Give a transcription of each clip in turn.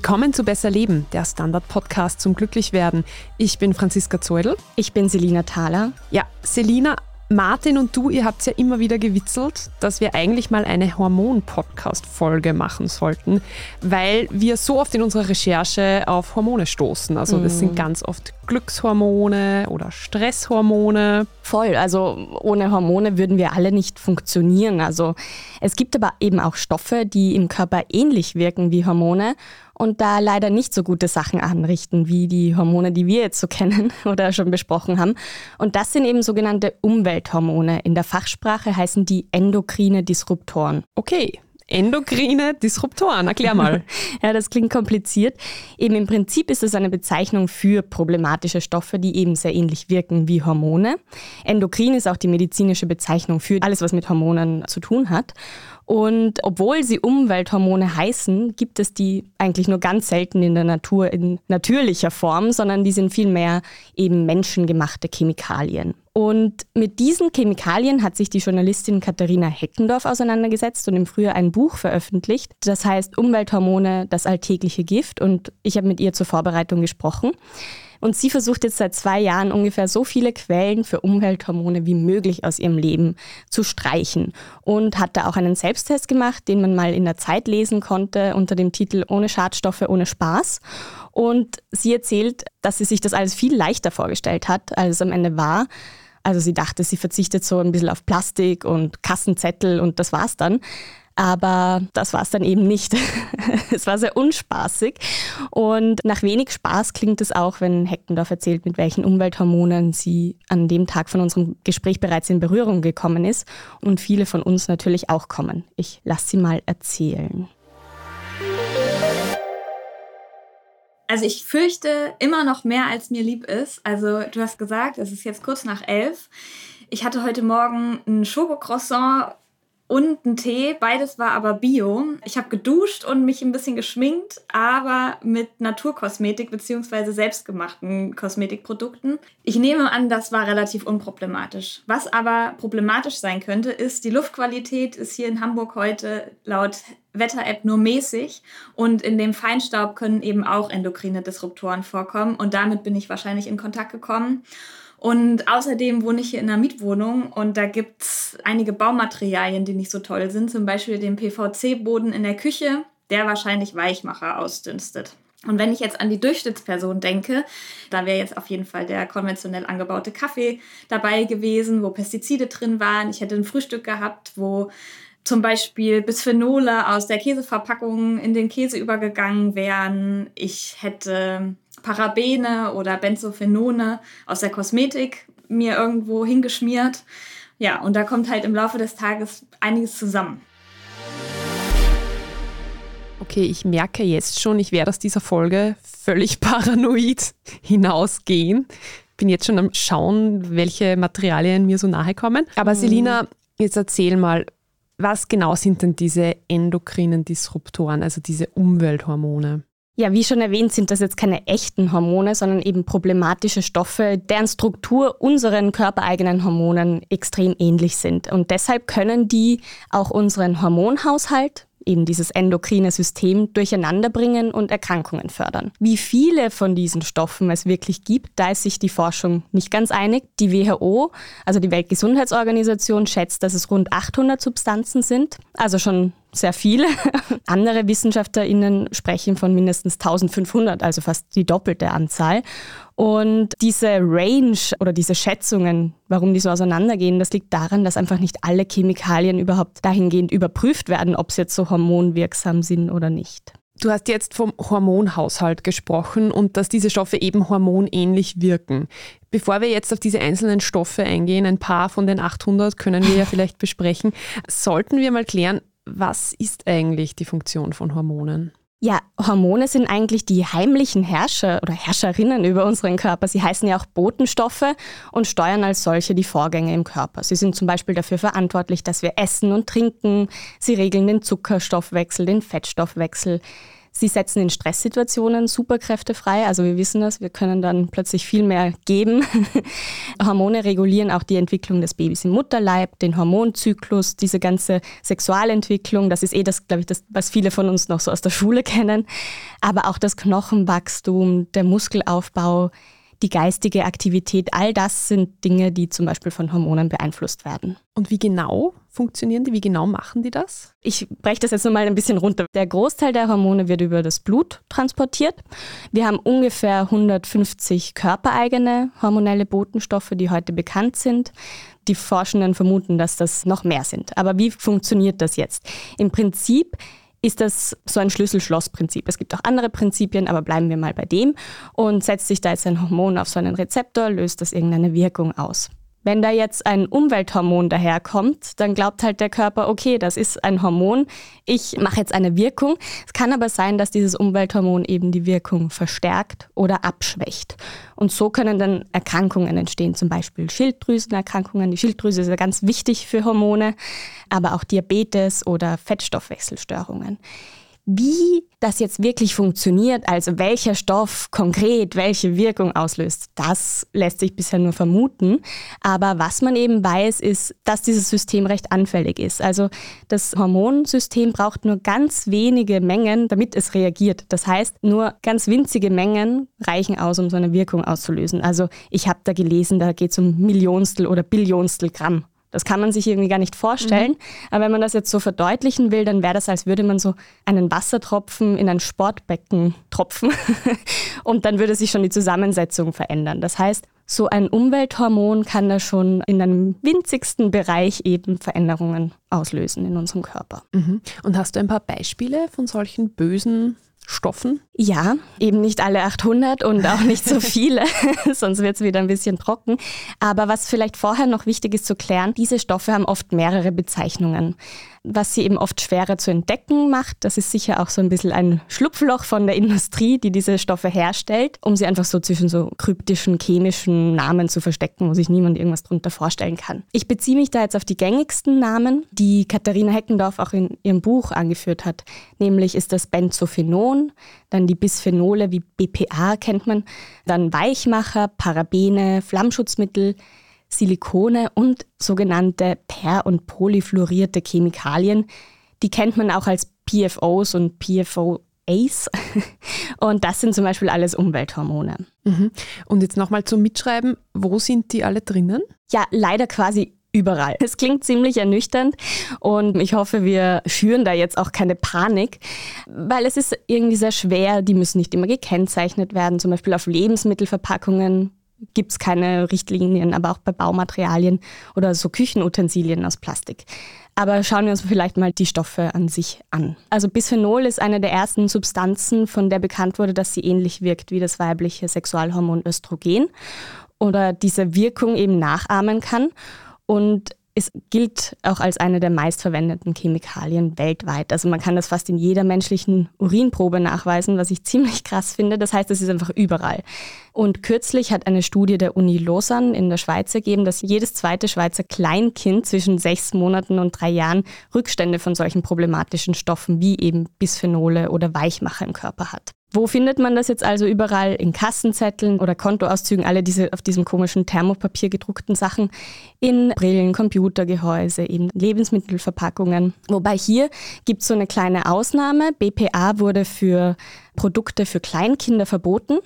Willkommen zu Besser Leben, der Standard-Podcast zum Glücklichwerden. Ich bin Franziska Zeudel. Ich bin Selina Thaler. Ja, Selina, Martin und du, ihr habt ja immer wieder gewitzelt, dass wir eigentlich mal eine Hormon-Podcast-Folge machen sollten, weil wir so oft in unserer Recherche auf Hormone stoßen. Also das sind mhm. ganz oft Glückshormone oder Stresshormone. Voll, also ohne Hormone würden wir alle nicht funktionieren. Also es gibt aber eben auch Stoffe, die im Körper ähnlich wirken wie Hormone und da leider nicht so gute Sachen anrichten wie die Hormone, die wir jetzt so kennen oder schon besprochen haben. Und das sind eben sogenannte Umwelthormone. In der Fachsprache heißen die endokrine Disruptoren. Okay, Endokrine Disruptoren. Erklär mal. ja, das klingt kompliziert. Eben im Prinzip ist es eine Bezeichnung für problematische Stoffe, die eben sehr ähnlich wirken wie Hormone. Endokrin ist auch die medizinische Bezeichnung für alles, was mit Hormonen zu tun hat. Und obwohl sie Umwelthormone heißen, gibt es die eigentlich nur ganz selten in der Natur in natürlicher Form, sondern die sind vielmehr eben menschengemachte Chemikalien. Und mit diesen Chemikalien hat sich die Journalistin Katharina Heckendorf auseinandergesetzt und im Frühjahr ein Buch veröffentlicht. Das heißt Umwelthormone, das alltägliche Gift. Und ich habe mit ihr zur Vorbereitung gesprochen. Und sie versucht jetzt seit zwei Jahren ungefähr so viele Quellen für Umwelthormone wie möglich aus ihrem Leben zu streichen. Und hat da auch einen Selbsttest gemacht, den man mal in der Zeit lesen konnte unter dem Titel Ohne Schadstoffe, ohne Spaß. Und sie erzählt, dass sie sich das alles viel leichter vorgestellt hat, als es am Ende war. Also sie dachte, sie verzichtet so ein bisschen auf Plastik und Kassenzettel und das war's dann. Aber das war es dann eben nicht. es war sehr unspaßig. Und nach wenig Spaß klingt es auch, wenn Heckendorf erzählt, mit welchen Umwelthormonen sie an dem Tag von unserem Gespräch bereits in Berührung gekommen ist. Und viele von uns natürlich auch kommen. Ich lasse sie mal erzählen. Also ich fürchte immer noch mehr, als mir lieb ist. Also du hast gesagt, es ist jetzt kurz nach elf. Ich hatte heute Morgen ein Schokocroissant und ein Tee. Beides war aber bio. Ich habe geduscht und mich ein bisschen geschminkt, aber mit Naturkosmetik bzw. selbstgemachten Kosmetikprodukten. Ich nehme an, das war relativ unproblematisch. Was aber problematisch sein könnte, ist, die Luftqualität ist hier in Hamburg heute laut Wetter-App nur mäßig und in dem Feinstaub können eben auch endokrine Disruptoren vorkommen und damit bin ich wahrscheinlich in Kontakt gekommen. Und außerdem wohne ich hier in einer Mietwohnung und da gibt es einige Baumaterialien, die nicht so toll sind. Zum Beispiel den PVC-Boden in der Küche, der wahrscheinlich Weichmacher ausdünstet. Und wenn ich jetzt an die Durchschnittsperson denke, da wäre jetzt auf jeden Fall der konventionell angebaute Kaffee dabei gewesen, wo Pestizide drin waren. Ich hätte ein Frühstück gehabt, wo zum Beispiel Bisphenole aus der Käseverpackung in den Käse übergegangen wären. Ich hätte Parabene oder Benzophenone aus der Kosmetik mir irgendwo hingeschmiert. Ja, und da kommt halt im Laufe des Tages einiges zusammen. Okay, ich merke jetzt schon, ich werde aus dieser Folge völlig paranoid hinausgehen. Bin jetzt schon am Schauen, welche Materialien mir so nahe kommen. Aber mhm. Selina, jetzt erzähl mal, was genau sind denn diese endokrinen Disruptoren, also diese Umwelthormone? Ja, wie schon erwähnt, sind das jetzt keine echten Hormone, sondern eben problematische Stoffe, deren Struktur unseren körpereigenen Hormonen extrem ähnlich sind. Und deshalb können die auch unseren Hormonhaushalt eben dieses endokrine System durcheinander bringen und Erkrankungen fördern. Wie viele von diesen Stoffen es wirklich gibt, da ist sich die Forschung nicht ganz einig. Die WHO, also die Weltgesundheitsorganisation, schätzt, dass es rund 800 Substanzen sind, also schon sehr viele. Andere WissenschaftlerInnen sprechen von mindestens 1500, also fast die doppelte Anzahl. Und diese Range oder diese Schätzungen, warum die so auseinandergehen, das liegt daran, dass einfach nicht alle Chemikalien überhaupt dahingehend überprüft werden, ob sie jetzt so hormonwirksam sind oder nicht. Du hast jetzt vom Hormonhaushalt gesprochen und dass diese Stoffe eben hormonähnlich wirken. Bevor wir jetzt auf diese einzelnen Stoffe eingehen, ein paar von den 800 können wir ja vielleicht besprechen, sollten wir mal klären, was ist eigentlich die Funktion von Hormonen? Ja, Hormone sind eigentlich die heimlichen Herrscher oder Herrscherinnen über unseren Körper. Sie heißen ja auch Botenstoffe und steuern als solche die Vorgänge im Körper. Sie sind zum Beispiel dafür verantwortlich, dass wir essen und trinken. Sie regeln den Zuckerstoffwechsel, den Fettstoffwechsel. Sie setzen in Stresssituationen Superkräfte frei. Also wir wissen das, wir können dann plötzlich viel mehr geben. Hormone regulieren auch die Entwicklung des Babys im Mutterleib, den Hormonzyklus, diese ganze Sexualentwicklung. Das ist eh das, glaube ich, das, was viele von uns noch so aus der Schule kennen. Aber auch das Knochenwachstum, der Muskelaufbau, die geistige Aktivität, all das sind Dinge, die zum Beispiel von Hormonen beeinflusst werden. Und wie genau funktionieren die? Wie genau machen die das? Ich breche das jetzt nochmal ein bisschen runter. Der Großteil der Hormone wird über das Blut transportiert. Wir haben ungefähr 150 körpereigene hormonelle Botenstoffe, die heute bekannt sind. Die Forschenden vermuten, dass das noch mehr sind. Aber wie funktioniert das jetzt? Im Prinzip ist das so ein Schlüssel-Schloss-Prinzip. Es gibt auch andere Prinzipien, aber bleiben wir mal bei dem. Und setzt sich da jetzt ein Hormon auf so einen Rezeptor, löst das irgendeine Wirkung aus. Wenn da jetzt ein Umwelthormon daherkommt, dann glaubt halt der Körper, okay, das ist ein Hormon, ich mache jetzt eine Wirkung. Es kann aber sein, dass dieses Umwelthormon eben die Wirkung verstärkt oder abschwächt. Und so können dann Erkrankungen entstehen, zum Beispiel Schilddrüsenerkrankungen. Die Schilddrüse ist ja ganz wichtig für Hormone, aber auch Diabetes oder Fettstoffwechselstörungen. Wie das jetzt wirklich funktioniert, also welcher Stoff konkret welche Wirkung auslöst, das lässt sich bisher nur vermuten. Aber was man eben weiß, ist, dass dieses System recht anfällig ist. Also das Hormonsystem braucht nur ganz wenige Mengen, damit es reagiert. Das heißt, nur ganz winzige Mengen reichen aus, um so eine Wirkung auszulösen. Also ich habe da gelesen, da geht es um Millionstel oder Billionstel Gramm. Das kann man sich irgendwie gar nicht vorstellen. Mhm. Aber wenn man das jetzt so verdeutlichen will, dann wäre das, als würde man so einen Wassertropfen in ein Sportbecken tropfen und dann würde sich schon die Zusammensetzung verändern. Das heißt, so ein Umwelthormon kann da schon in einem winzigsten Bereich eben Veränderungen auslösen in unserem Körper. Mhm. Und hast du ein paar Beispiele von solchen bösen Stoffen? Ja, eben nicht alle 800 und auch nicht so viele, sonst wird es wieder ein bisschen trocken. Aber was vielleicht vorher noch wichtig ist zu klären, diese Stoffe haben oft mehrere Bezeichnungen was sie eben oft schwerer zu entdecken macht. Das ist sicher auch so ein bisschen ein Schlupfloch von der Industrie, die diese Stoffe herstellt, um sie einfach so zwischen so kryptischen, chemischen Namen zu verstecken, wo sich niemand irgendwas drunter vorstellen kann. Ich beziehe mich da jetzt auf die gängigsten Namen, die Katharina Heckendorf auch in ihrem Buch angeführt hat. Nämlich ist das Benzophenon, dann die Bisphenole wie BPA kennt man, dann Weichmacher, Parabene, Flammschutzmittel, Silikone und sogenannte per- und polyfluorierte Chemikalien. Die kennt man auch als PFOs und PFOAs. Und das sind zum Beispiel alles Umwelthormone. Mhm. Und jetzt nochmal zum Mitschreiben, wo sind die alle drinnen? Ja, leider quasi überall. Es klingt ziemlich ernüchternd und ich hoffe, wir schüren da jetzt auch keine Panik, weil es ist irgendwie sehr schwer, die müssen nicht immer gekennzeichnet werden, zum Beispiel auf Lebensmittelverpackungen gibt es keine Richtlinien, aber auch bei Baumaterialien oder so Küchenutensilien aus Plastik. Aber schauen wir uns vielleicht mal die Stoffe an sich an. Also Bisphenol ist eine der ersten Substanzen, von der bekannt wurde, dass sie ähnlich wirkt wie das weibliche Sexualhormon Östrogen oder diese Wirkung eben nachahmen kann. Und es gilt auch als eine der meistverwendeten Chemikalien weltweit. Also man kann das fast in jeder menschlichen Urinprobe nachweisen, was ich ziemlich krass finde. Das heißt, es ist einfach überall. Und kürzlich hat eine Studie der Uni Lausanne in der Schweiz ergeben, dass jedes zweite Schweizer Kleinkind zwischen sechs Monaten und drei Jahren Rückstände von solchen problematischen Stoffen wie eben Bisphenole oder Weichmacher im Körper hat. Wo findet man das jetzt also überall? In Kassenzetteln oder Kontoauszügen, alle diese auf diesem komischen Thermopapier gedruckten Sachen, in Brillen, Computergehäuse, eben Lebensmittelverpackungen. Wobei hier gibt es so eine kleine Ausnahme. BPA wurde für Produkte für Kleinkinder verboten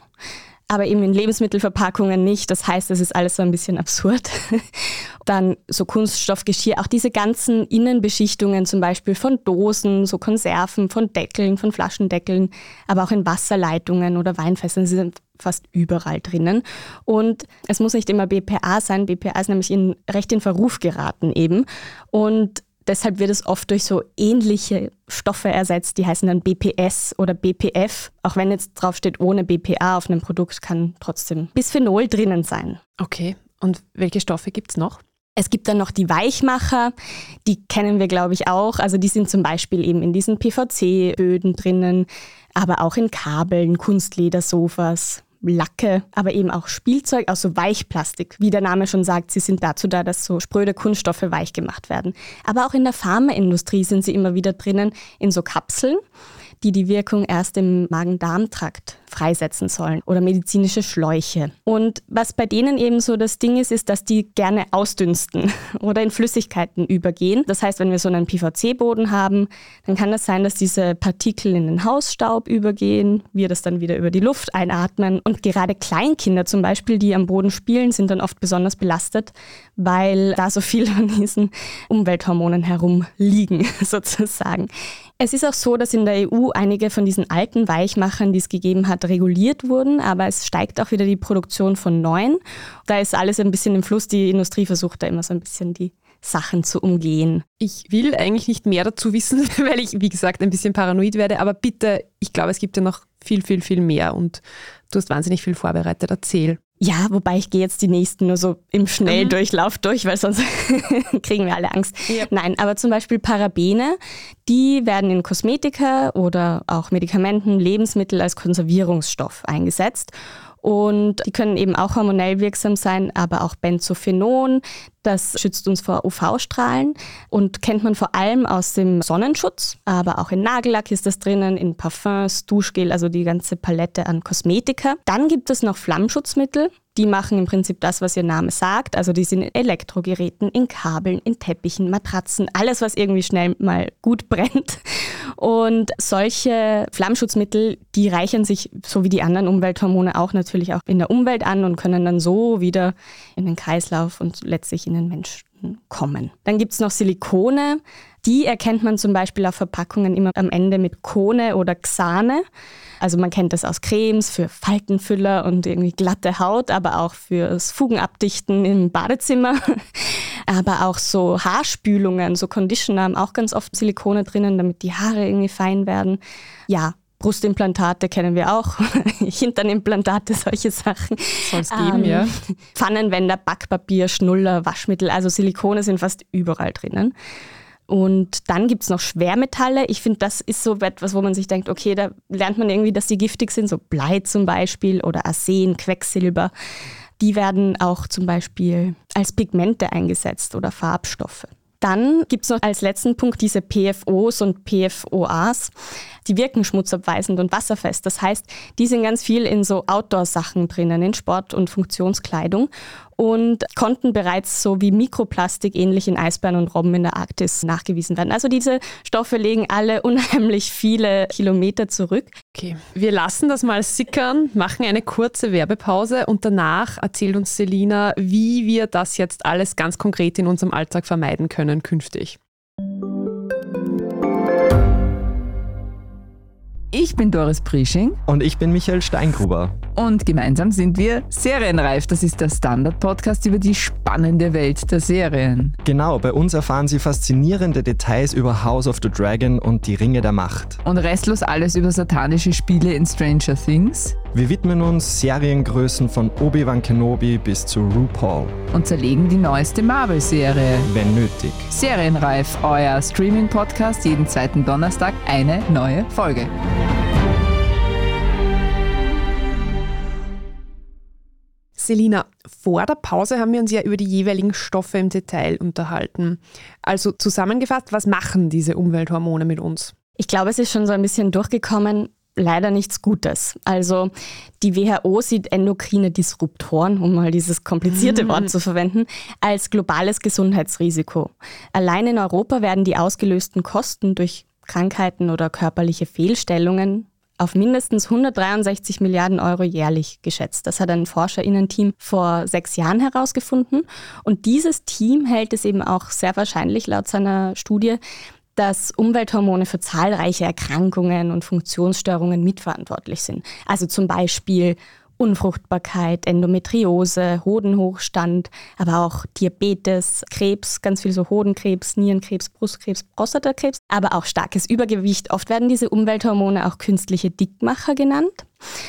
aber eben in Lebensmittelverpackungen nicht. Das heißt, es ist alles so ein bisschen absurd. Dann so Kunststoffgeschirr, auch diese ganzen Innenbeschichtungen zum Beispiel von Dosen, so Konserven, von Deckeln, von Flaschendeckeln, aber auch in Wasserleitungen oder Weinfässern sind fast überall drinnen. Und es muss nicht immer BPA sein. BPA ist nämlich in, recht in Verruf geraten eben. Und Deshalb wird es oft durch so ähnliche Stoffe ersetzt, die heißen dann BPS oder BPF. Auch wenn jetzt drauf steht, ohne BPA auf einem Produkt kann trotzdem Bisphenol drinnen sein. Okay, und welche Stoffe gibt es noch? Es gibt dann noch die Weichmacher, die kennen wir, glaube ich, auch. Also die sind zum Beispiel eben in diesen PVC-Böden drinnen, aber auch in Kabeln, Kunstledersofas, Lacke, aber eben auch Spielzeug aus so Weichplastik. Wie der Name schon sagt, sie sind dazu da, dass so spröde Kunststoffe weich gemacht werden. Aber auch in der Pharmaindustrie sind sie immer wieder drinnen in so Kapseln. Die die Wirkung erst im Magen-Darm-Trakt freisetzen sollen oder medizinische Schläuche. Und was bei denen eben so das Ding ist, ist, dass die gerne ausdünsten oder in Flüssigkeiten übergehen. Das heißt, wenn wir so einen PVC-Boden haben, dann kann das sein, dass diese Partikel in den Hausstaub übergehen, wir das dann wieder über die Luft einatmen. Und gerade Kleinkinder zum Beispiel, die am Boden spielen, sind dann oft besonders belastet, weil da so viel von diesen Umwelthormonen herumliegen, sozusagen. Es ist auch so, dass in der EU einige von diesen alten Weichmachern, die es gegeben hat, reguliert wurden, aber es steigt auch wieder die Produktion von neuen. Da ist alles ein bisschen im Fluss. Die Industrie versucht da immer so ein bisschen die Sachen zu umgehen. Ich will eigentlich nicht mehr dazu wissen, weil ich, wie gesagt, ein bisschen paranoid werde, aber bitte, ich glaube, es gibt ja noch viel, viel, viel mehr und du hast wahnsinnig viel vorbereitet. Erzähl. Ja, wobei ich gehe jetzt die nächsten nur so im Schnelldurchlauf mhm. durch, weil sonst kriegen wir alle Angst. Yep. Nein, aber zum Beispiel Parabene, die werden in Kosmetika oder auch Medikamenten, Lebensmittel als Konservierungsstoff eingesetzt. Und die können eben auch hormonell wirksam sein, aber auch Benzophenon, das schützt uns vor UV-Strahlen und kennt man vor allem aus dem Sonnenschutz, aber auch in Nagellack ist das drinnen, in Parfums, Duschgel, also die ganze Palette an Kosmetika. Dann gibt es noch Flammschutzmittel, die machen im Prinzip das, was ihr Name sagt. Also die sind in Elektrogeräten, in Kabeln, in Teppichen, Matratzen, alles, was irgendwie schnell mal gut brennt. Und solche Flammschutzmittel, die reichern sich, so wie die anderen Umwelthormone, auch natürlich auch in der Umwelt an und können dann so wieder in den Kreislauf und letztlich in den Menschen kommen. Dann gibt es noch Silikone. Die erkennt man zum Beispiel auf Verpackungen immer am Ende mit Kone oder Xane. Also man kennt das aus Cremes für Faltenfüller und irgendwie glatte Haut, aber auch fürs Fugenabdichten im Badezimmer. aber auch so Haarspülungen, so Conditioner haben auch ganz oft Silikone drinnen, damit die Haare irgendwie fein werden. Ja, Brustimplantate kennen wir auch, Hinternimplantate, solche Sachen. Soll geben, ähm, ja. Pfannenwender, Backpapier, Schnuller, Waschmittel, also Silikone sind fast überall drinnen. Und dann gibt es noch Schwermetalle. Ich finde, das ist so etwas, wo man sich denkt, okay, da lernt man irgendwie, dass die giftig sind, so Blei zum Beispiel oder Arsen, Quecksilber. Die werden auch zum Beispiel als Pigmente eingesetzt oder Farbstoffe. Dann gibt es noch als letzten Punkt diese PFOs und PFOAs. Die wirken schmutzabweisend und wasserfest. Das heißt, die sind ganz viel in so Outdoor-Sachen drinnen, in Sport- und Funktionskleidung und konnten bereits so wie Mikroplastik ähnlich in Eisbären und Robben in der Arktis nachgewiesen werden. Also diese Stoffe legen alle unheimlich viele Kilometer zurück. Okay, wir lassen das mal sickern, machen eine kurze Werbepause und danach erzählt uns Selina, wie wir das jetzt alles ganz konkret in unserem Alltag vermeiden können künftig. Ich bin Doris Prisching. Und ich bin Michael Steingruber. Und gemeinsam sind wir Serienreif. Das ist der Standard-Podcast über die spannende Welt der Serien. Genau, bei uns erfahren Sie faszinierende Details über House of the Dragon und die Ringe der Macht. Und restlos alles über satanische Spiele in Stranger Things. Wir widmen uns Seriengrößen von Obi-Wan Kenobi bis zu RuPaul. Und zerlegen die neueste Marvel-Serie. Wenn nötig. Serienreif, euer Streaming-Podcast, jeden zweiten Donnerstag eine neue Folge. Selina, vor der Pause haben wir uns ja über die jeweiligen Stoffe im Detail unterhalten. Also zusammengefasst, was machen diese Umwelthormone mit uns? Ich glaube, es ist schon so ein bisschen durchgekommen, leider nichts Gutes. Also die WHO sieht endokrine Disruptoren, um mal dieses komplizierte mhm. Wort zu verwenden, als globales Gesundheitsrisiko. Allein in Europa werden die ausgelösten Kosten durch Krankheiten oder körperliche Fehlstellungen auf mindestens 163 Milliarden Euro jährlich geschätzt. Das hat ein Forscherinnen-Team vor sechs Jahren herausgefunden. Und dieses Team hält es eben auch sehr wahrscheinlich laut seiner Studie, dass Umwelthormone für zahlreiche Erkrankungen und Funktionsstörungen mitverantwortlich sind. Also zum Beispiel Unfruchtbarkeit, Endometriose, Hodenhochstand, aber auch Diabetes, Krebs, ganz viel so Hodenkrebs, Nierenkrebs, Brustkrebs, Prostatakrebs, aber auch starkes Übergewicht. Oft werden diese Umwelthormone auch künstliche Dickmacher genannt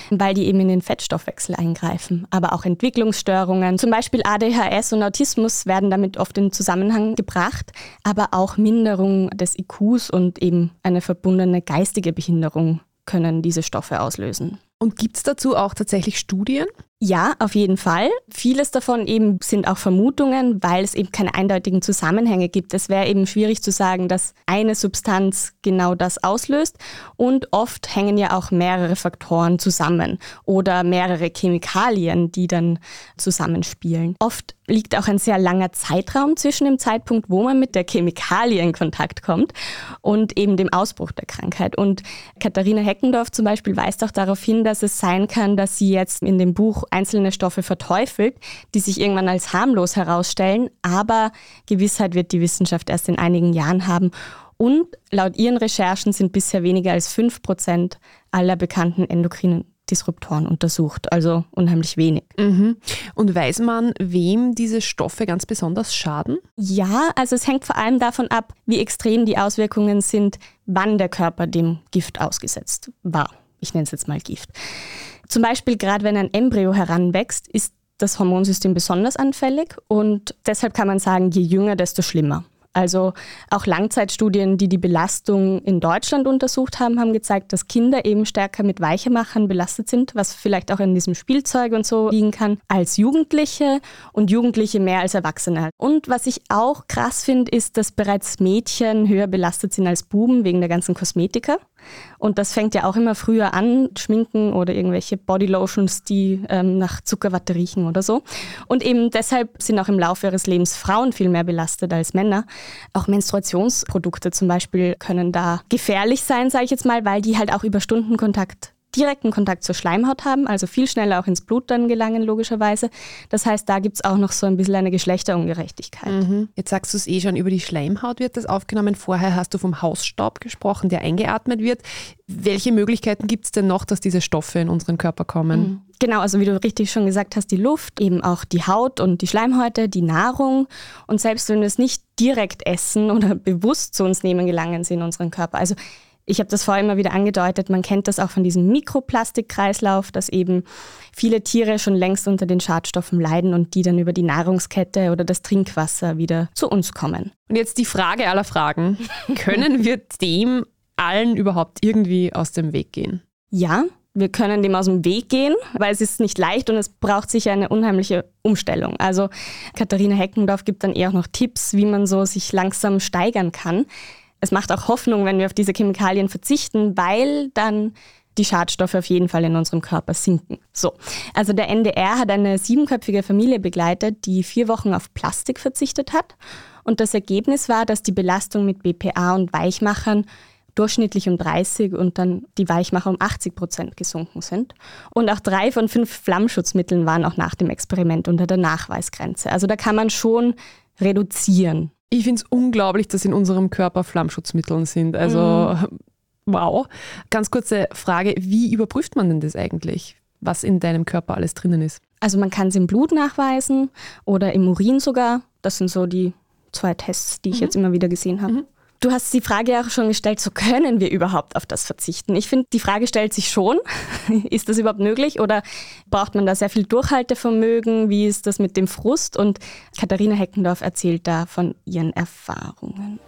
weil die eben in den Fettstoffwechsel eingreifen. Aber auch Entwicklungsstörungen, zum Beispiel ADHS und Autismus werden damit oft in Zusammenhang gebracht, aber auch Minderung des IQs und eben eine verbundene geistige Behinderung können diese Stoffe auslösen. Und gibt es dazu auch tatsächlich Studien? Ja, auf jeden Fall. Vieles davon eben sind auch Vermutungen, weil es eben keine eindeutigen Zusammenhänge gibt. Es wäre eben schwierig zu sagen, dass eine Substanz genau das auslöst. Und oft hängen ja auch mehrere Faktoren zusammen oder mehrere Chemikalien, die dann zusammenspielen. Oft liegt auch ein sehr langer Zeitraum zwischen dem Zeitpunkt, wo man mit der Chemikalie in Kontakt kommt und eben dem Ausbruch der Krankheit. Und Katharina Heckendorf zum Beispiel weist auch darauf hin, dass es sein kann, dass sie jetzt in dem Buch einzelne Stoffe verteufelt, die sich irgendwann als harmlos herausstellen, aber Gewissheit wird die Wissenschaft erst in einigen Jahren haben. Und laut ihren Recherchen sind bisher weniger als 5 Prozent aller bekannten endokrinen Disruptoren untersucht, also unheimlich wenig. Mhm. Und weiß man, wem diese Stoffe ganz besonders schaden? Ja, also es hängt vor allem davon ab, wie extrem die Auswirkungen sind, wann der Körper dem Gift ausgesetzt war. Ich nenne es jetzt mal Gift. Zum Beispiel gerade wenn ein Embryo heranwächst, ist das Hormonsystem besonders anfällig und deshalb kann man sagen, je jünger, desto schlimmer. Also auch Langzeitstudien, die die Belastung in Deutschland untersucht haben, haben gezeigt, dass Kinder eben stärker mit Weichemachern belastet sind, was vielleicht auch in diesem Spielzeug und so liegen kann, als Jugendliche und Jugendliche mehr als Erwachsene. Und was ich auch krass finde, ist, dass bereits Mädchen höher belastet sind als Buben wegen der ganzen Kosmetika. Und das fängt ja auch immer früher an, Schminken oder irgendwelche Bodylotions, die ähm, nach Zuckerwatte riechen oder so. Und eben deshalb sind auch im Laufe ihres Lebens Frauen viel mehr belastet als Männer. Auch Menstruationsprodukte zum Beispiel können da gefährlich sein, sage ich jetzt mal, weil die halt auch über Stundenkontakt direkten Kontakt zur Schleimhaut haben, also viel schneller auch ins Blut dann gelangen, logischerweise. Das heißt, da gibt es auch noch so ein bisschen eine Geschlechterungerechtigkeit. Mhm. Jetzt sagst du es eh schon, über die Schleimhaut wird das aufgenommen. Vorher hast du vom Hausstaub gesprochen, der eingeatmet wird. Welche Möglichkeiten gibt es denn noch, dass diese Stoffe in unseren Körper kommen? Mhm. Genau, also wie du richtig schon gesagt hast, die Luft, eben auch die Haut und die Schleimhäute, die Nahrung. Und selbst wenn wir es nicht direkt essen oder bewusst zu uns nehmen, gelangen sie in unseren Körper. Also ich habe das vorher immer wieder angedeutet, man kennt das auch von diesem Mikroplastikkreislauf, dass eben viele Tiere schon längst unter den Schadstoffen leiden und die dann über die Nahrungskette oder das Trinkwasser wieder zu uns kommen. Und jetzt die Frage aller Fragen. Können wir dem allen überhaupt irgendwie aus dem Weg gehen? Ja, wir können dem aus dem Weg gehen, weil es ist nicht leicht und es braucht sicher eine unheimliche Umstellung. Also Katharina Heckendorf gibt dann eher auch noch Tipps, wie man so sich langsam steigern kann es macht auch Hoffnung, wenn wir auf diese Chemikalien verzichten, weil dann die Schadstoffe auf jeden Fall in unserem Körper sinken. So, also der NDR hat eine siebenköpfige Familie begleitet, die vier Wochen auf Plastik verzichtet hat. Und das Ergebnis war, dass die Belastung mit BPA und Weichmachern durchschnittlich um 30 und dann die Weichmacher um 80 Prozent gesunken sind. Und auch drei von fünf Flammschutzmitteln waren auch nach dem Experiment unter der Nachweisgrenze. Also da kann man schon reduzieren. Ich finde es unglaublich, dass in unserem Körper Flammschutzmittel sind. Also mhm. wow. Ganz kurze Frage, wie überprüft man denn das eigentlich, was in deinem Körper alles drinnen ist? Also man kann es im Blut nachweisen oder im Urin sogar. Das sind so die zwei Tests, die ich mhm. jetzt immer wieder gesehen habe. Mhm. Du hast die Frage auch schon gestellt, so können wir überhaupt auf das verzichten? Ich finde, die Frage stellt sich schon, ist das überhaupt möglich oder braucht man da sehr viel Durchhaltevermögen? Wie ist das mit dem Frust? Und Katharina Heckendorf erzählt da von ihren Erfahrungen.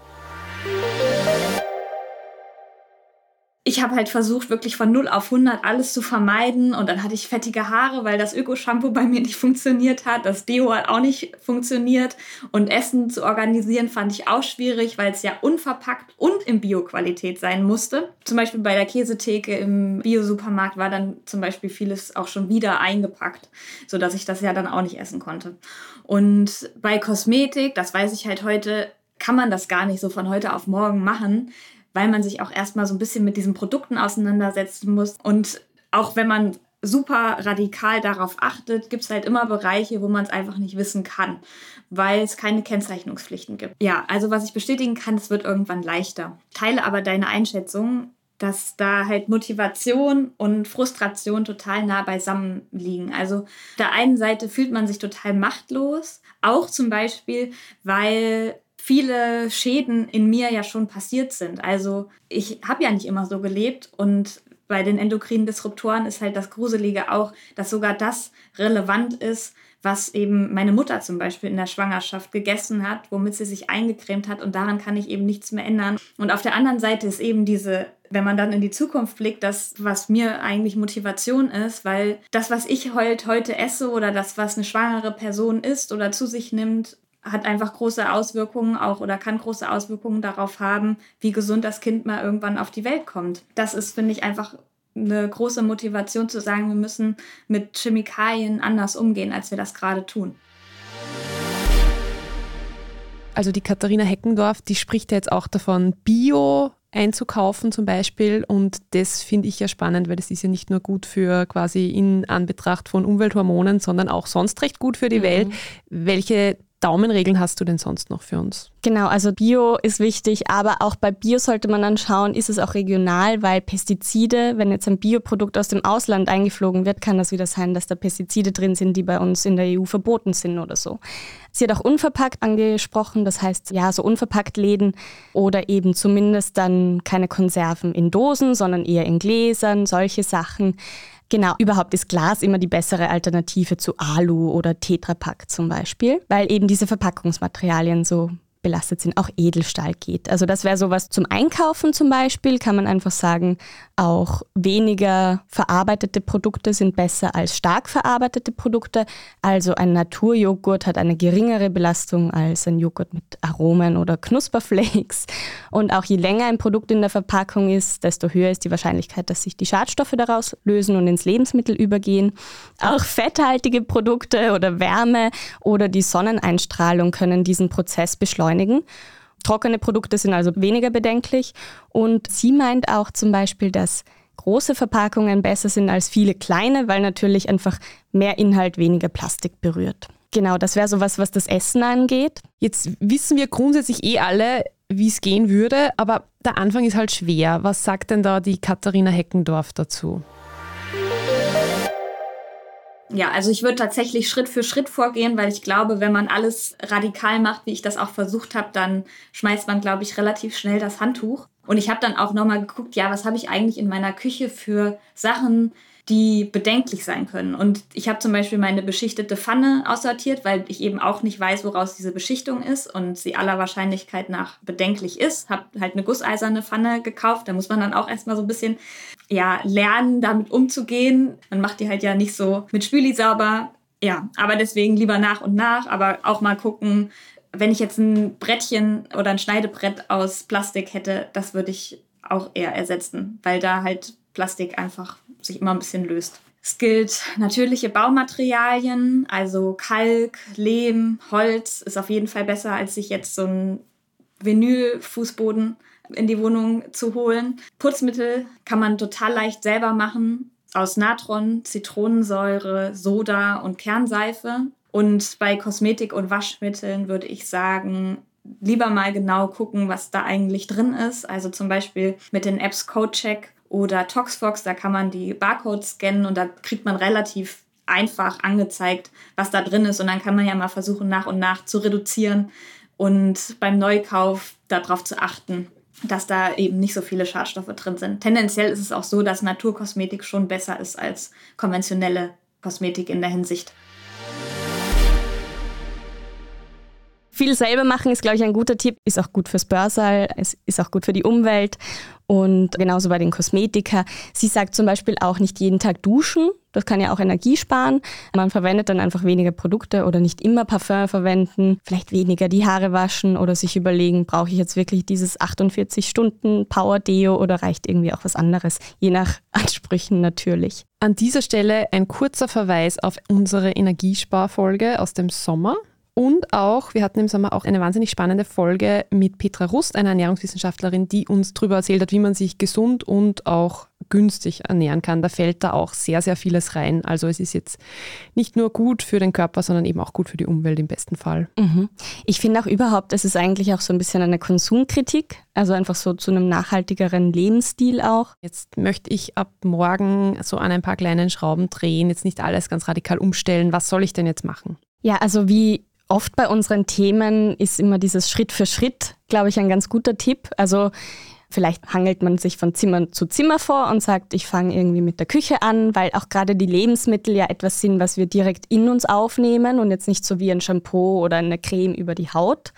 Ich habe halt versucht, wirklich von 0 auf 100 alles zu vermeiden. Und dann hatte ich fettige Haare, weil das Öko-Shampoo bei mir nicht funktioniert hat. Das Deo hat auch nicht funktioniert. Und Essen zu organisieren fand ich auch schwierig, weil es ja unverpackt und in Bio-Qualität sein musste. Zum Beispiel bei der Käsetheke im Bio-Supermarkt war dann zum Beispiel vieles auch schon wieder eingepackt, sodass ich das ja dann auch nicht essen konnte. Und bei Kosmetik, das weiß ich halt heute, kann man das gar nicht so von heute auf morgen machen weil man sich auch erstmal so ein bisschen mit diesen Produkten auseinandersetzen muss. Und auch wenn man super radikal darauf achtet, gibt es halt immer Bereiche, wo man es einfach nicht wissen kann, weil es keine Kennzeichnungspflichten gibt. Ja, also was ich bestätigen kann, es wird irgendwann leichter. Teile aber deine Einschätzung, dass da halt Motivation und Frustration total nah beisammen liegen. Also auf der einen Seite fühlt man sich total machtlos, auch zum Beispiel, weil viele Schäden in mir ja schon passiert sind. Also ich habe ja nicht immer so gelebt und bei den endokrinen Disruptoren ist halt das Gruselige auch, dass sogar das relevant ist, was eben meine Mutter zum Beispiel in der Schwangerschaft gegessen hat, womit sie sich eingecremt hat und daran kann ich eben nichts mehr ändern. Und auf der anderen Seite ist eben diese, wenn man dann in die Zukunft blickt, das, was mir eigentlich Motivation ist, weil das, was ich heute, heute esse oder das, was eine schwangere Person isst oder zu sich nimmt, hat einfach große Auswirkungen auch oder kann große Auswirkungen darauf haben, wie gesund das Kind mal irgendwann auf die Welt kommt. Das ist, finde ich, einfach eine große Motivation zu sagen, wir müssen mit Chemikalien anders umgehen, als wir das gerade tun. Also die Katharina Heckendorf, die spricht ja jetzt auch davon, Bio einzukaufen zum Beispiel. Und das finde ich ja spannend, weil das ist ja nicht nur gut für quasi in Anbetracht von Umwelthormonen, sondern auch sonst recht gut für die mhm. Welt. Welche Daumenregeln hast du denn sonst noch für uns? Genau, also Bio ist wichtig, aber auch bei Bio sollte man dann schauen, ist es auch regional, weil Pestizide, wenn jetzt ein Bioprodukt aus dem Ausland eingeflogen wird, kann das wieder sein, dass da Pestizide drin sind, die bei uns in der EU verboten sind oder so. Sie hat auch unverpackt angesprochen, das heißt ja, so unverpackt Läden oder eben zumindest dann keine Konserven in Dosen, sondern eher in Gläsern, solche Sachen. Genau, überhaupt ist Glas immer die bessere Alternative zu Alu oder Tetrapack zum Beispiel, weil eben diese Verpackungsmaterialien so belastet sind, auch Edelstahl geht. Also das wäre sowas zum Einkaufen zum Beispiel, kann man einfach sagen, auch weniger verarbeitete Produkte sind besser als stark verarbeitete Produkte. Also ein Naturjoghurt hat eine geringere Belastung als ein Joghurt mit Aromen oder Knusperflakes. Und auch je länger ein Produkt in der Verpackung ist, desto höher ist die Wahrscheinlichkeit, dass sich die Schadstoffe daraus lösen und ins Lebensmittel übergehen. Auch fetthaltige Produkte oder Wärme oder die Sonneneinstrahlung können diesen Prozess beschleunigen beschleunigen. Trockene Produkte sind also weniger bedenklich. Und sie meint auch zum Beispiel, dass große Verpackungen besser sind als viele kleine, weil natürlich einfach mehr Inhalt weniger Plastik berührt. Genau, das wäre sowas, was das Essen angeht. Jetzt wissen wir grundsätzlich eh alle, wie es gehen würde, aber der Anfang ist halt schwer. Was sagt denn da die Katharina Heckendorf dazu? Ja, also ich würde tatsächlich Schritt für Schritt vorgehen, weil ich glaube, wenn man alles radikal macht, wie ich das auch versucht habe, dann schmeißt man, glaube ich, relativ schnell das Handtuch. Und ich habe dann auch nochmal geguckt, ja, was habe ich eigentlich in meiner Küche für Sachen, die bedenklich sein können. Und ich habe zum Beispiel meine beschichtete Pfanne aussortiert, weil ich eben auch nicht weiß, woraus diese Beschichtung ist und sie aller Wahrscheinlichkeit nach bedenklich ist. Habe halt eine gusseiserne Pfanne gekauft. Da muss man dann auch erstmal so ein bisschen ja, lernen, damit umzugehen. Man macht die halt ja nicht so mit Spüli sauber. Ja, aber deswegen lieber nach und nach, aber auch mal gucken, wenn ich jetzt ein Brettchen oder ein Schneidebrett aus Plastik hätte, das würde ich auch eher ersetzen, weil da halt Plastik einfach sich immer ein bisschen löst. Es gilt natürliche Baumaterialien, also Kalk, Lehm, Holz ist auf jeden Fall besser, als sich jetzt so ein Vinylfußboden in die Wohnung zu holen. Putzmittel kann man total leicht selber machen aus Natron, Zitronensäure, Soda und Kernseife. Und bei Kosmetik und Waschmitteln würde ich sagen, lieber mal genau gucken, was da eigentlich drin ist. Also zum Beispiel mit den Apps CodeCheck oder ToxFox, da kann man die Barcodes scannen und da kriegt man relativ einfach angezeigt, was da drin ist. Und dann kann man ja mal versuchen, nach und nach zu reduzieren und beim Neukauf darauf zu achten, dass da eben nicht so viele Schadstoffe drin sind. Tendenziell ist es auch so, dass Naturkosmetik schon besser ist als konventionelle Kosmetik in der Hinsicht. Viel selber machen ist, glaube ich, ein guter Tipp. Ist auch gut fürs Börsal, es ist auch gut für die Umwelt und genauso bei den Kosmetika. Sie sagt zum Beispiel auch nicht jeden Tag duschen. Das kann ja auch Energie sparen. Man verwendet dann einfach weniger Produkte oder nicht immer Parfum verwenden, vielleicht weniger die Haare waschen oder sich überlegen, brauche ich jetzt wirklich dieses 48 Stunden Power Deo oder reicht irgendwie auch was anderes, je nach Ansprüchen natürlich. An dieser Stelle ein kurzer Verweis auf unsere Energiesparfolge aus dem Sommer. Und auch, wir hatten im Sommer auch eine wahnsinnig spannende Folge mit Petra Rust, einer Ernährungswissenschaftlerin, die uns darüber erzählt hat, wie man sich gesund und auch günstig ernähren kann. Da fällt da auch sehr, sehr vieles rein. Also es ist jetzt nicht nur gut für den Körper, sondern eben auch gut für die Umwelt im besten Fall. Mhm. Ich finde auch überhaupt, es ist eigentlich auch so ein bisschen eine Konsumkritik, also einfach so zu einem nachhaltigeren Lebensstil auch. Jetzt möchte ich ab morgen so an ein paar kleinen Schrauben drehen, jetzt nicht alles ganz radikal umstellen. Was soll ich denn jetzt machen? Ja, also wie Oft bei unseren Themen ist immer dieses Schritt für Schritt, glaube ich, ein ganz guter Tipp. Also Vielleicht hangelt man sich von Zimmer zu Zimmer vor und sagt, ich fange irgendwie mit der Küche an, weil auch gerade die Lebensmittel ja etwas sind, was wir direkt in uns aufnehmen und jetzt nicht so wie ein Shampoo oder eine Creme über die Haut,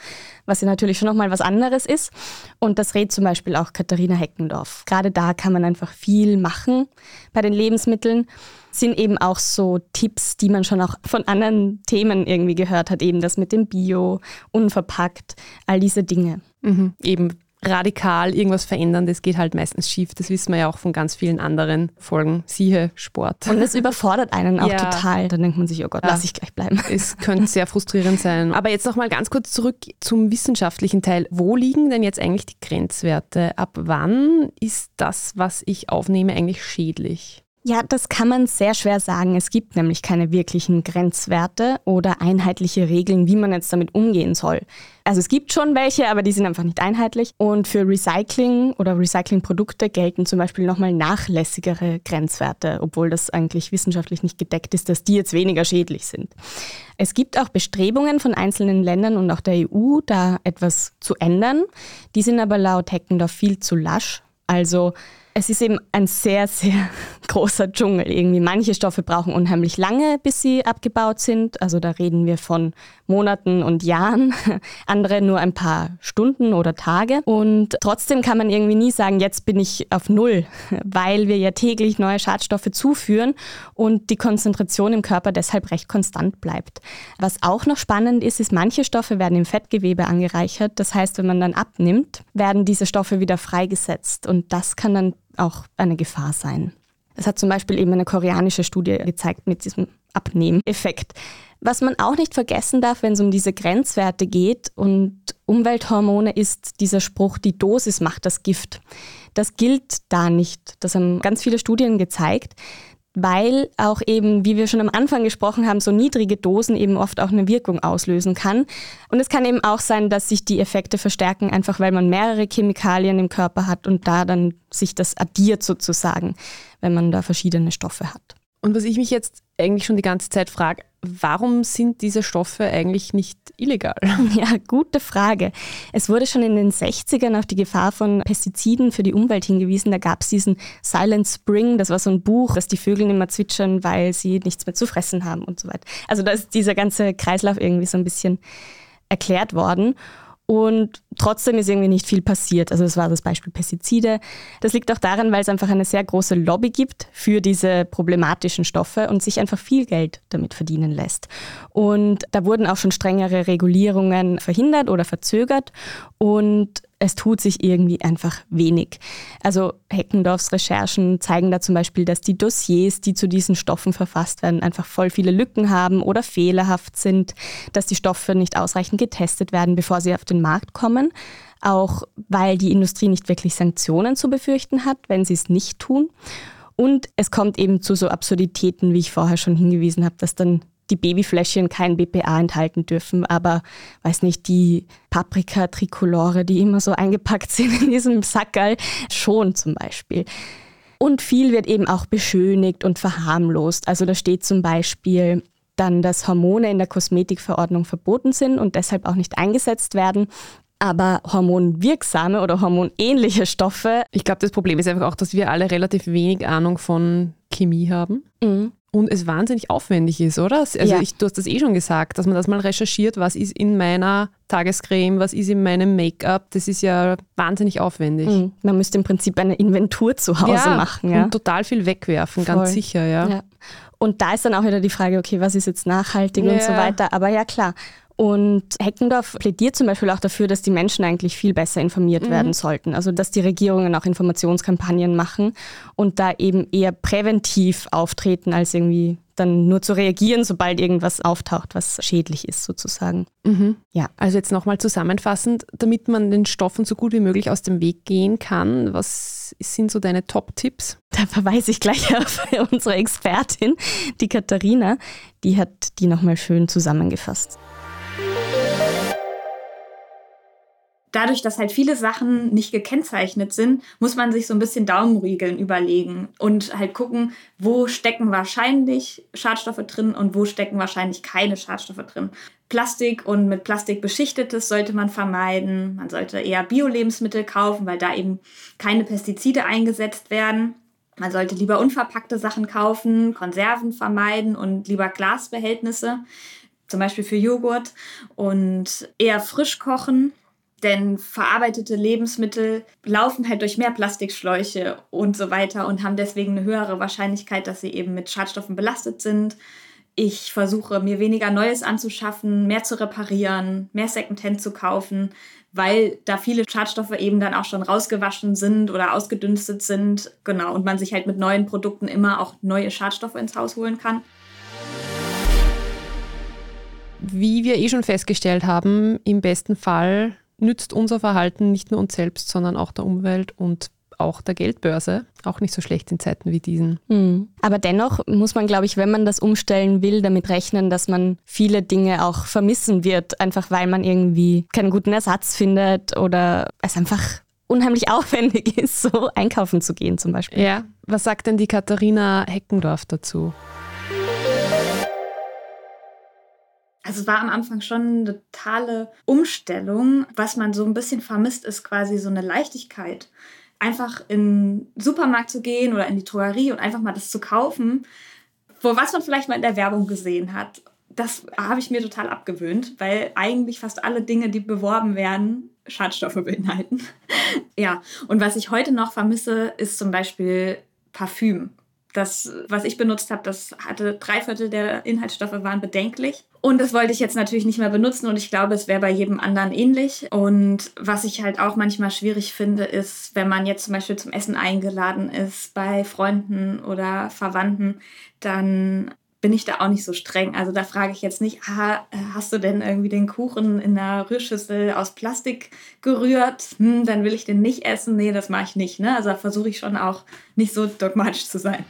was ja natürlich schon nochmal was anderes ist. Und das rät zum Beispiel auch Katharina Heckendorf. Gerade da kann man einfach viel machen bei den Lebensmitteln sind eben auch so Tipps, die man schon auch von anderen Themen irgendwie gehört hat, eben das mit dem Bio, unverpackt, all diese Dinge. Mhm, eben radikal irgendwas verändern, das geht halt meistens schief. Das wissen wir ja auch von ganz vielen anderen Folgen. Siehe Sport. Und das überfordert einen auch ja. total. Dann denkt man sich, oh Gott, ja. lass ich gleich bleiben. Es könnte sehr frustrierend sein. Aber jetzt nochmal ganz kurz zurück zum wissenschaftlichen Teil. Wo liegen denn jetzt eigentlich die Grenzwerte? Ab wann ist das, was ich aufnehme, eigentlich schädlich? Ja, das kann man sehr schwer sagen. Es gibt nämlich keine wirklichen Grenzwerte oder einheitliche Regeln, wie man jetzt damit umgehen soll. Also es gibt schon welche, aber die sind einfach nicht einheitlich. Und für Recycling oder Recyclingprodukte gelten zum Beispiel nochmal nachlässigere Grenzwerte, obwohl das eigentlich wissenschaftlich nicht gedeckt ist, dass die jetzt weniger schädlich sind. Es gibt auch Bestrebungen von einzelnen Ländern und auch der EU, da etwas zu ändern. Die sind aber laut Heckendorf viel zu lasch. Also es ist eben ein sehr, sehr großer Dschungel irgendwie. Manche Stoffe brauchen unheimlich lange, bis sie abgebaut sind. Also da reden wir von Monaten und Jahren. Andere nur ein paar Stunden oder Tage. Und trotzdem kann man irgendwie nie sagen, jetzt bin ich auf Null, weil wir ja täglich neue Schadstoffe zuführen und die Konzentration im Körper deshalb recht konstant bleibt. Was auch noch spannend ist, ist, manche Stoffe werden im Fettgewebe angereichert. Das heißt, wenn man dann abnimmt, werden diese Stoffe wieder freigesetzt. Und das kann dann auch eine Gefahr sein. Das hat zum Beispiel eben eine koreanische Studie gezeigt mit diesem Abnehmeffekt. Was man auch nicht vergessen darf, wenn es um diese Grenzwerte geht und Umwelthormone, ist dieser Spruch, die Dosis macht das Gift. Das gilt da nicht. Das haben ganz viele Studien gezeigt weil auch eben, wie wir schon am Anfang gesprochen haben, so niedrige Dosen eben oft auch eine Wirkung auslösen kann. Und es kann eben auch sein, dass sich die Effekte verstärken, einfach weil man mehrere Chemikalien im Körper hat und da dann sich das addiert sozusagen, wenn man da verschiedene Stoffe hat. Und was ich mich jetzt eigentlich schon die ganze Zeit frage, warum sind diese Stoffe eigentlich nicht illegal? Ja, gute Frage. Es wurde schon in den 60ern auf die Gefahr von Pestiziden für die Umwelt hingewiesen. Da gab es diesen Silent Spring, das war so ein Buch, das die Vögel immer zwitschern, weil sie nichts mehr zu fressen haben und so weiter. Also da ist dieser ganze Kreislauf irgendwie so ein bisschen erklärt worden. Und trotzdem ist irgendwie nicht viel passiert. Also das war das Beispiel Pestizide. Das liegt auch daran, weil es einfach eine sehr große Lobby gibt für diese problematischen Stoffe und sich einfach viel Geld damit verdienen lässt. Und da wurden auch schon strengere Regulierungen verhindert oder verzögert. Und es tut sich irgendwie einfach wenig. Also Heckendorfs Recherchen zeigen da zum Beispiel, dass die Dossiers, die zu diesen Stoffen verfasst werden, einfach voll viele Lücken haben oder fehlerhaft sind, dass die Stoffe nicht ausreichend getestet werden, bevor sie auf den Markt kommen. Auch weil die Industrie nicht wirklich Sanktionen zu befürchten hat, wenn sie es nicht tun. Und es kommt eben zu so Absurditäten, wie ich vorher schon hingewiesen habe, dass dann die Babyfläschchen kein BPA enthalten dürfen, aber weiß nicht, die Paprika Tricolore, die immer so eingepackt sind in diesem Sackerl, schon zum Beispiel. Und viel wird eben auch beschönigt und verharmlost. Also da steht zum Beispiel dann, dass Hormone in der Kosmetikverordnung verboten sind und deshalb auch nicht eingesetzt werden. Aber hormonwirksame oder hormonähnliche Stoffe. Ich glaube, das Problem ist einfach auch, dass wir alle relativ wenig Ahnung von Chemie haben. Mhm und es wahnsinnig aufwendig ist, oder? Also ja. ich, du hast das eh schon gesagt, dass man das mal recherchiert, was ist in meiner Tagescreme, was ist in meinem Make-up, das ist ja wahnsinnig aufwendig. Mhm. Man müsste im Prinzip eine Inventur zu Hause ja, machen. Ja, und total viel wegwerfen, Voll. ganz sicher, ja. ja. Und da ist dann auch wieder die Frage, okay, was ist jetzt nachhaltig und so weiter. Aber ja, klar. Und Heckendorf plädiert zum Beispiel auch dafür, dass die Menschen eigentlich viel besser informiert mhm. werden sollten. Also dass die Regierungen auch Informationskampagnen machen und da eben eher präventiv auftreten, als irgendwie dann nur zu reagieren, sobald irgendwas auftaucht, was schädlich ist sozusagen. Mhm. Ja. Also jetzt nochmal zusammenfassend, damit man den Stoffen so gut wie möglich aus dem Weg gehen kann, was sind so deine Top-Tipps? Da verweise ich gleich auf unsere Expertin, die Katharina, die hat die nochmal schön zusammengefasst. Dadurch, dass halt viele Sachen nicht gekennzeichnet sind, muss man sich so ein bisschen Daumenriegeln überlegen und halt gucken, wo stecken wahrscheinlich Schadstoffe drin und wo stecken wahrscheinlich keine Schadstoffe drin. Plastik und mit Plastik beschichtetes sollte man vermeiden. Man sollte eher Bio-Lebensmittel kaufen, weil da eben keine Pestizide eingesetzt werden. Man sollte lieber unverpackte Sachen kaufen, Konserven vermeiden und lieber Glasbehältnisse, zum Beispiel für Joghurt und eher frisch kochen denn verarbeitete Lebensmittel laufen halt durch mehr Plastikschläuche und so weiter und haben deswegen eine höhere Wahrscheinlichkeit, dass sie eben mit Schadstoffen belastet sind. Ich versuche mir weniger Neues anzuschaffen, mehr zu reparieren, mehr Secondhand zu kaufen, weil da viele Schadstoffe eben dann auch schon rausgewaschen sind oder ausgedünstet sind. Genau, und man sich halt mit neuen Produkten immer auch neue Schadstoffe ins Haus holen kann. Wie wir eh schon festgestellt haben, im besten Fall nützt unser Verhalten nicht nur uns selbst, sondern auch der Umwelt und auch der Geldbörse. Auch nicht so schlecht in Zeiten wie diesen. Mhm. Aber dennoch muss man, glaube ich, wenn man das umstellen will, damit rechnen, dass man viele Dinge auch vermissen wird, einfach weil man irgendwie keinen guten Ersatz findet oder es einfach unheimlich aufwendig ist, so einkaufen zu gehen zum Beispiel. Ja, was sagt denn die Katharina Heckendorf dazu? Also es war am Anfang schon eine totale Umstellung. Was man so ein bisschen vermisst, ist quasi so eine Leichtigkeit. Einfach in den Supermarkt zu gehen oder in die Drogerie und einfach mal das zu kaufen, wo was man vielleicht mal in der Werbung gesehen hat. Das habe ich mir total abgewöhnt, weil eigentlich fast alle Dinge, die beworben werden, Schadstoffe beinhalten. ja, und was ich heute noch vermisse, ist zum Beispiel Parfüm. Das, was ich benutzt habe, das hatte drei Viertel der Inhaltsstoffe waren bedenklich. Und das wollte ich jetzt natürlich nicht mehr benutzen und ich glaube, es wäre bei jedem anderen ähnlich. Und was ich halt auch manchmal schwierig finde, ist, wenn man jetzt zum Beispiel zum Essen eingeladen ist bei Freunden oder Verwandten, dann bin ich da auch nicht so streng. Also da frage ich jetzt nicht, ah, hast du denn irgendwie den Kuchen in einer Rührschüssel aus Plastik gerührt? Hm, dann will ich den nicht essen. Nee, das mache ich nicht. Ne? Also da versuche ich schon auch nicht so dogmatisch zu sein.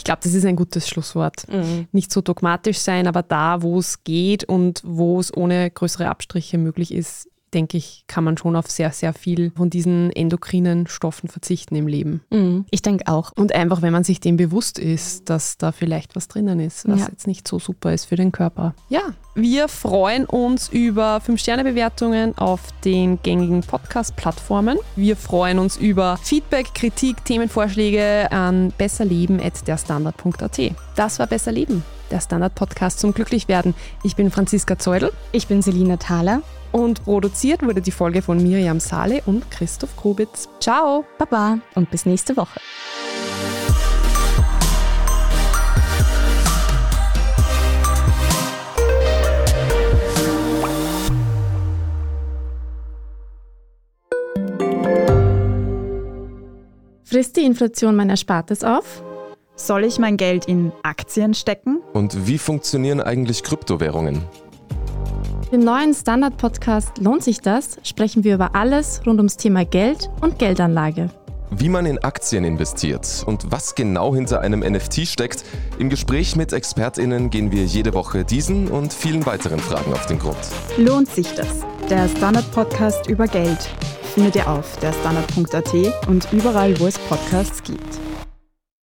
Ich glaube, das ist ein gutes Schlusswort. Mhm. Nicht so dogmatisch sein, aber da, wo es geht und wo es ohne größere Abstriche möglich ist, denke ich, kann man schon auf sehr, sehr viel von diesen endokrinen Stoffen verzichten im Leben. Mhm, ich denke auch. Und einfach, wenn man sich dem bewusst ist, dass da vielleicht was drinnen ist, was ja. jetzt nicht so super ist für den Körper. Ja, wir freuen uns über 5-Sterne-Bewertungen auf den gängigen Podcast-Plattformen. Wir freuen uns über Feedback, Kritik, Themenvorschläge an besserleben.derstandard.at. Das war Besser Leben, der Standard-Podcast zum Glücklichwerden. Ich bin Franziska Zeudel. Ich bin Selina Thaler. Und produziert wurde die Folge von Miriam Sale und Christoph Grubitz. Ciao, Baba und bis nächste Woche. Frisst die Inflation mein Erspartes auf? Soll ich mein Geld in Aktien stecken? Und wie funktionieren eigentlich Kryptowährungen? Im neuen Standard-Podcast Lohnt sich das? sprechen wir über alles rund ums Thema Geld und Geldanlage. Wie man in Aktien investiert und was genau hinter einem NFT steckt. Im Gespräch mit ExpertInnen gehen wir jede Woche diesen und vielen weiteren Fragen auf den Grund. Lohnt sich das? Der Standard-Podcast über Geld findet ihr auf derstandard.at und überall, wo es Podcasts gibt.